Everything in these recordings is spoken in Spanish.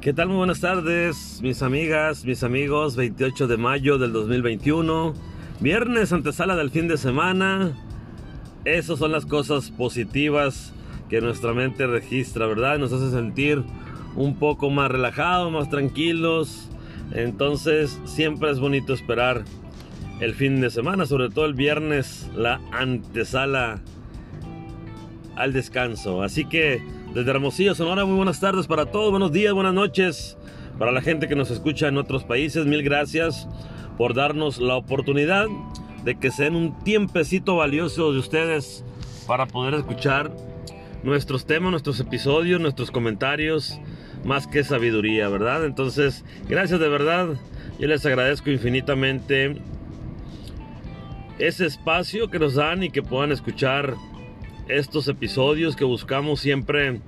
¿Qué tal? Muy buenas tardes, mis amigas, mis amigos. 28 de mayo del 2021. Viernes, antesala del fin de semana. Esas son las cosas positivas que nuestra mente registra, ¿verdad? Nos hace sentir un poco más relajados, más tranquilos. Entonces, siempre es bonito esperar el fin de semana, sobre todo el viernes, la antesala al descanso. Así que desde Hermosillo, Sonora, muy buenas tardes para todos, buenos días, buenas noches. Para la gente que nos escucha en otros países, mil gracias por darnos la oportunidad de que sean un tiempecito valioso de ustedes para poder escuchar nuestros temas, nuestros episodios, nuestros comentarios, más que sabiduría, ¿verdad? Entonces, gracias de verdad. Yo les agradezco infinitamente ese espacio que nos dan y que puedan escuchar estos episodios que buscamos siempre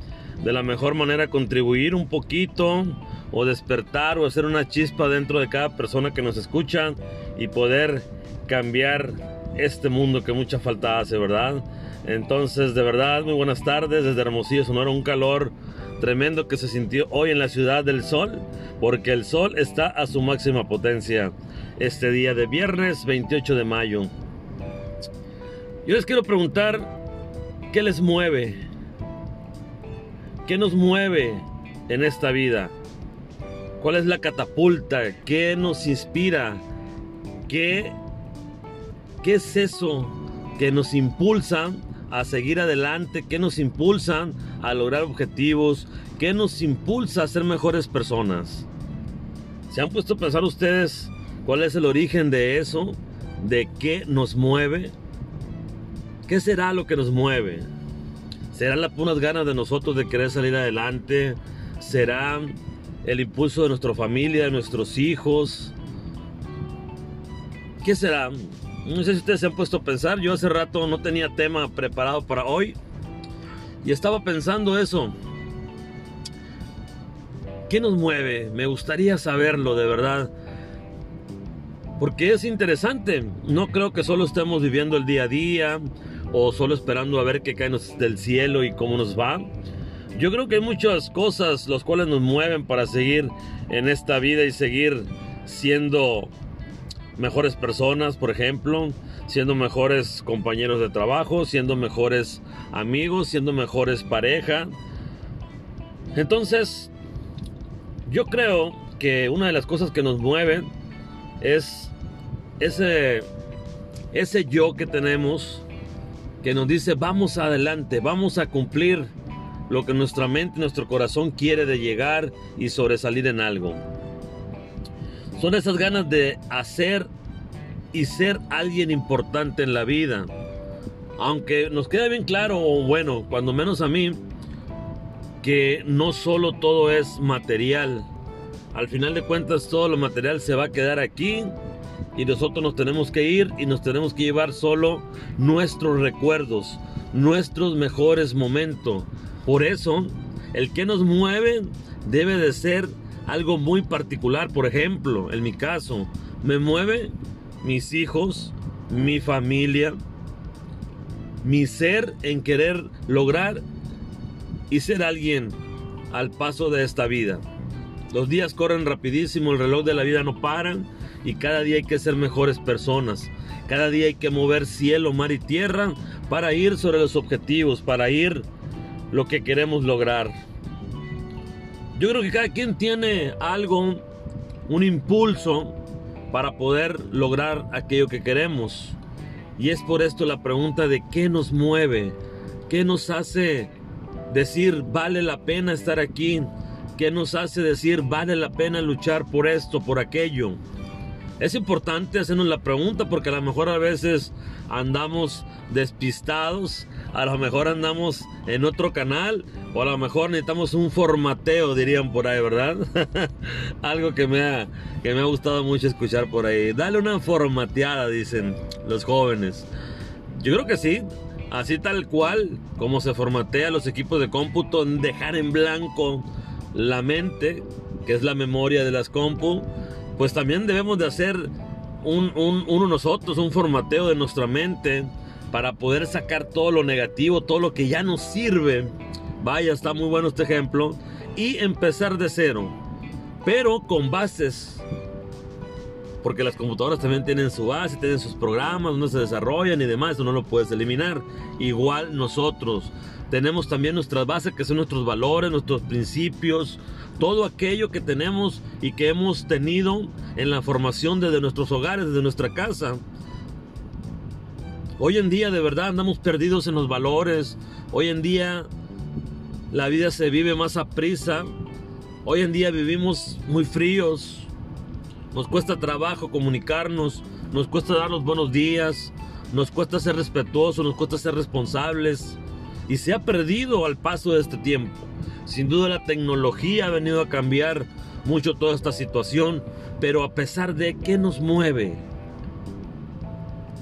de la mejor manera contribuir un poquito o despertar o hacer una chispa dentro de cada persona que nos escucha y poder cambiar este mundo que mucha falta hace, ¿verdad? Entonces, de verdad, muy buenas tardes desde Hermosillo, Sonora, un calor tremendo que se sintió hoy en la ciudad del sol, porque el sol está a su máxima potencia este día de viernes 28 de mayo. Yo les quiero preguntar, ¿Qué les mueve? ¿Qué nos mueve en esta vida? ¿Cuál es la catapulta? ¿Qué nos inspira? ¿Qué, qué es eso que nos impulsa a seguir adelante? ¿Qué nos impulsa a lograr objetivos? ¿Qué nos impulsa a ser mejores personas? ¿Se han puesto a pensar ustedes cuál es el origen de eso? ¿De qué nos mueve? ¿Qué será lo que nos mueve? ¿Será las puras ganas de nosotros de querer salir adelante? ¿Será el impulso de nuestra familia, de nuestros hijos? ¿Qué será? No sé si ustedes se han puesto a pensar. Yo hace rato no tenía tema preparado para hoy. Y estaba pensando eso. ¿Qué nos mueve? Me gustaría saberlo de verdad. Porque es interesante. No creo que solo estemos viviendo el día a día o solo esperando a ver qué cae del cielo y cómo nos va. Yo creo que hay muchas cosas las cuales nos mueven para seguir en esta vida y seguir siendo mejores personas, por ejemplo, siendo mejores compañeros de trabajo, siendo mejores amigos, siendo mejores pareja. Entonces, yo creo que una de las cosas que nos mueven es ese, ese yo que tenemos que nos dice vamos adelante, vamos a cumplir lo que nuestra mente, nuestro corazón quiere de llegar y sobresalir en algo. Son esas ganas de hacer y ser alguien importante en la vida. Aunque nos queda bien claro, o bueno, cuando menos a mí, que no solo todo es material. Al final de cuentas todo lo material se va a quedar aquí y nosotros nos tenemos que ir y nos tenemos que llevar solo nuestros recuerdos, nuestros mejores momentos. Por eso, el que nos mueve debe de ser algo muy particular. Por ejemplo, en mi caso, me mueve mis hijos, mi familia, mi ser en querer lograr y ser alguien al paso de esta vida. Los días corren rapidísimo, el reloj de la vida no para y cada día hay que ser mejores personas. Cada día hay que mover cielo, mar y tierra para ir sobre los objetivos, para ir lo que queremos lograr. Yo creo que cada quien tiene algo, un impulso para poder lograr aquello que queremos. Y es por esto la pregunta de qué nos mueve, qué nos hace decir vale la pena estar aquí, qué nos hace decir vale la pena luchar por esto, por aquello. Es importante hacernos la pregunta porque a lo mejor a veces andamos despistados, a lo mejor andamos en otro canal o a lo mejor necesitamos un formateo, dirían por ahí, ¿verdad? Algo que me, ha, que me ha gustado mucho escuchar por ahí. Dale una formateada, dicen los jóvenes. Yo creo que sí, así tal cual como se formatea los equipos de cómputo, dejar en blanco la mente, que es la memoria de las compu pues también debemos de hacer un, uno nosotros, un formateo de nuestra mente para poder sacar todo lo negativo, todo lo que ya nos sirve. Vaya, está muy bueno este ejemplo. Y empezar de cero. pero con bases. Porque las computadoras también tienen su base, tienen sus programas, donde se desarrollan y demás, eso no lo puedes eliminar. Igual nosotros tenemos también nuestras bases que son nuestros valores, nuestros principios, todo aquello que tenemos y que hemos tenido en la formación desde nuestros hogares, desde nuestra casa. Hoy en día de verdad andamos perdidos en los valores. Hoy en día la vida se vive más a prisa. Hoy en día vivimos muy fríos. Nos cuesta trabajo comunicarnos. Nos cuesta dar los buenos días. Nos cuesta ser respetuosos. Nos cuesta ser responsables. Y se ha perdido al paso de este tiempo. Sin duda la tecnología ha venido a cambiar mucho toda esta situación. Pero a pesar de qué nos mueve,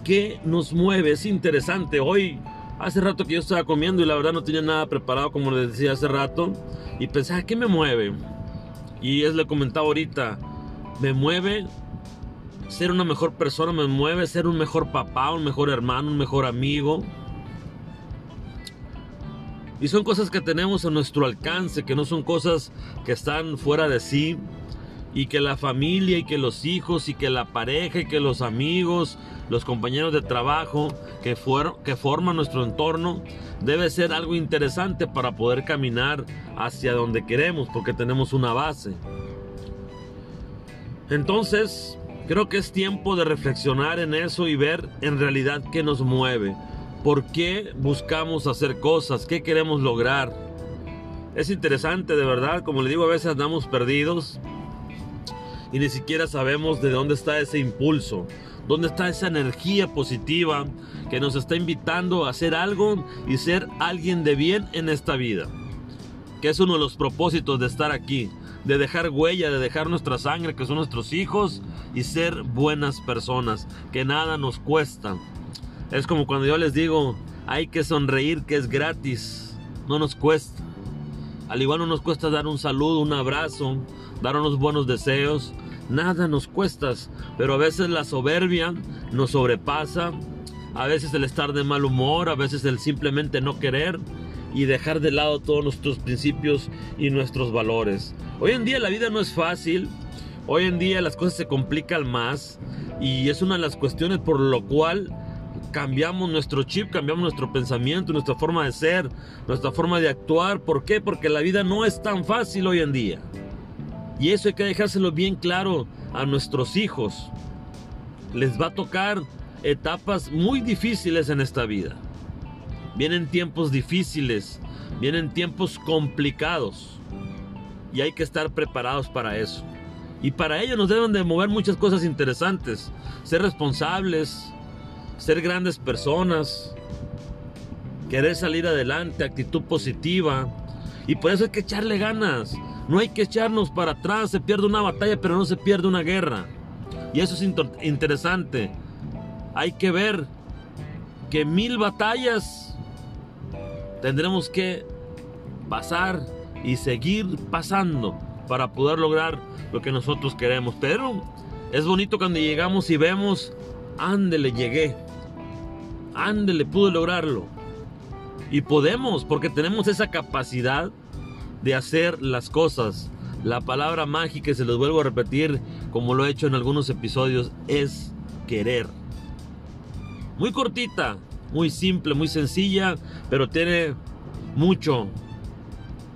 ¿Qué nos mueve? Es interesante. Hoy, hace rato que yo estaba comiendo y la verdad no tenía nada preparado, como les decía hace rato. Y pensaba, ¿qué me mueve? Y es le comentaba ahorita, me mueve ser una mejor persona, me mueve ser un mejor papá, un mejor hermano, un mejor amigo. Y son cosas que tenemos a nuestro alcance, que no son cosas que están fuera de sí. Y que la familia y que los hijos y que la pareja y que los amigos los compañeros de trabajo que, que forman nuestro entorno, debe ser algo interesante para poder caminar hacia donde queremos, porque tenemos una base. Entonces, creo que es tiempo de reflexionar en eso y ver en realidad qué nos mueve, por qué buscamos hacer cosas, qué queremos lograr. Es interesante, de verdad, como le digo, a veces andamos perdidos y ni siquiera sabemos de dónde está ese impulso. ¿Dónde está esa energía positiva que nos está invitando a hacer algo y ser alguien de bien en esta vida? Que es uno de los propósitos de estar aquí, de dejar huella, de dejar nuestra sangre, que son nuestros hijos, y ser buenas personas, que nada nos cuesta. Es como cuando yo les digo, hay que sonreír que es gratis, no nos cuesta. Al igual no nos cuesta dar un saludo, un abrazo, dar unos buenos deseos, Nada nos cuesta, pero a veces la soberbia nos sobrepasa, a veces el estar de mal humor, a veces el simplemente no querer y dejar de lado todos nuestros principios y nuestros valores. Hoy en día la vida no es fácil, hoy en día las cosas se complican más y es una de las cuestiones por lo cual cambiamos nuestro chip, cambiamos nuestro pensamiento, nuestra forma de ser, nuestra forma de actuar. ¿Por qué? Porque la vida no es tan fácil hoy en día. Y eso hay que dejárselo bien claro a nuestros hijos. Les va a tocar etapas muy difíciles en esta vida. Vienen tiempos difíciles, vienen tiempos complicados. Y hay que estar preparados para eso. Y para ello nos deben de mover muchas cosas interesantes. Ser responsables, ser grandes personas, querer salir adelante, actitud positiva. Y por eso hay que echarle ganas. No hay que echarnos para atrás, se pierde una batalla, pero no se pierde una guerra. Y eso es interesante. Hay que ver que mil batallas tendremos que pasar y seguir pasando para poder lograr lo que nosotros queremos. Pero es bonito cuando llegamos y vemos, ándele, llegué. Ándele, pude lograrlo. Y podemos, porque tenemos esa capacidad de hacer las cosas. La palabra mágica, se los vuelvo a repetir, como lo he hecho en algunos episodios, es querer. Muy cortita, muy simple, muy sencilla, pero tiene mucho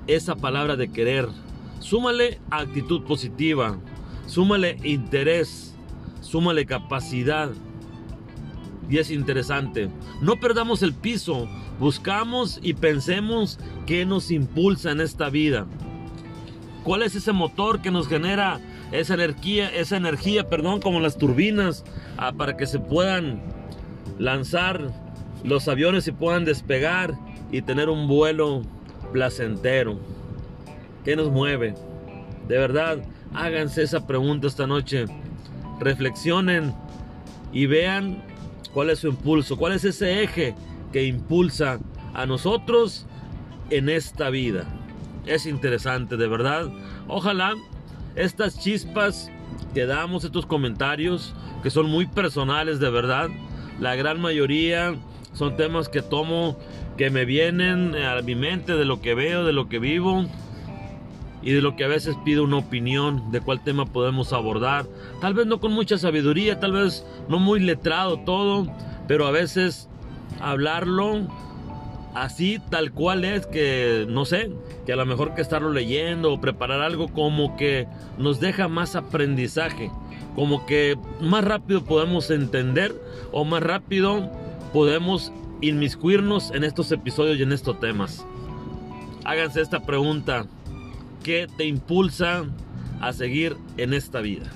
esa palabra de querer. Súmale actitud positiva, súmale interés, súmale capacidad. Y es interesante. No perdamos el piso, Buscamos y pensemos qué nos impulsa en esta vida. ¿Cuál es ese motor que nos genera esa energía, esa energía, perdón, como las turbinas, ah, para que se puedan lanzar los aviones y puedan despegar y tener un vuelo placentero? ¿Qué nos mueve? De verdad, háganse esa pregunta esta noche. Reflexionen y vean cuál es su impulso, cuál es ese eje que impulsa a nosotros en esta vida. Es interesante, de verdad. Ojalá estas chispas que damos, estos comentarios, que son muy personales, de verdad, la gran mayoría son temas que tomo, que me vienen a mi mente de lo que veo, de lo que vivo. y de lo que a veces pide una opinión de cuál tema podemos abordar. Tal vez no con mucha sabiduría, tal vez no muy letrado todo, pero a veces hablarlo así tal cual es que no sé, que a lo mejor que estarlo leyendo o preparar algo como que nos deja más aprendizaje, como que más rápido podemos entender o más rápido podemos inmiscuirnos en estos episodios y en estos temas. Háganse esta pregunta, ¿qué te impulsa a seguir en esta vida?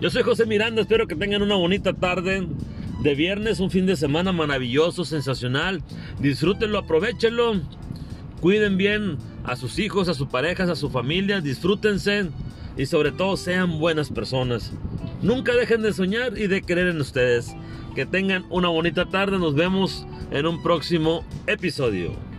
Yo soy José Miranda, espero que tengan una bonita tarde de viernes, un fin de semana maravilloso, sensacional. Disfrútenlo, aprovechenlo. Cuiden bien a sus hijos, a sus parejas, a su familia. Disfrútense y sobre todo sean buenas personas. Nunca dejen de soñar y de creer en ustedes. Que tengan una bonita tarde. Nos vemos en un próximo episodio.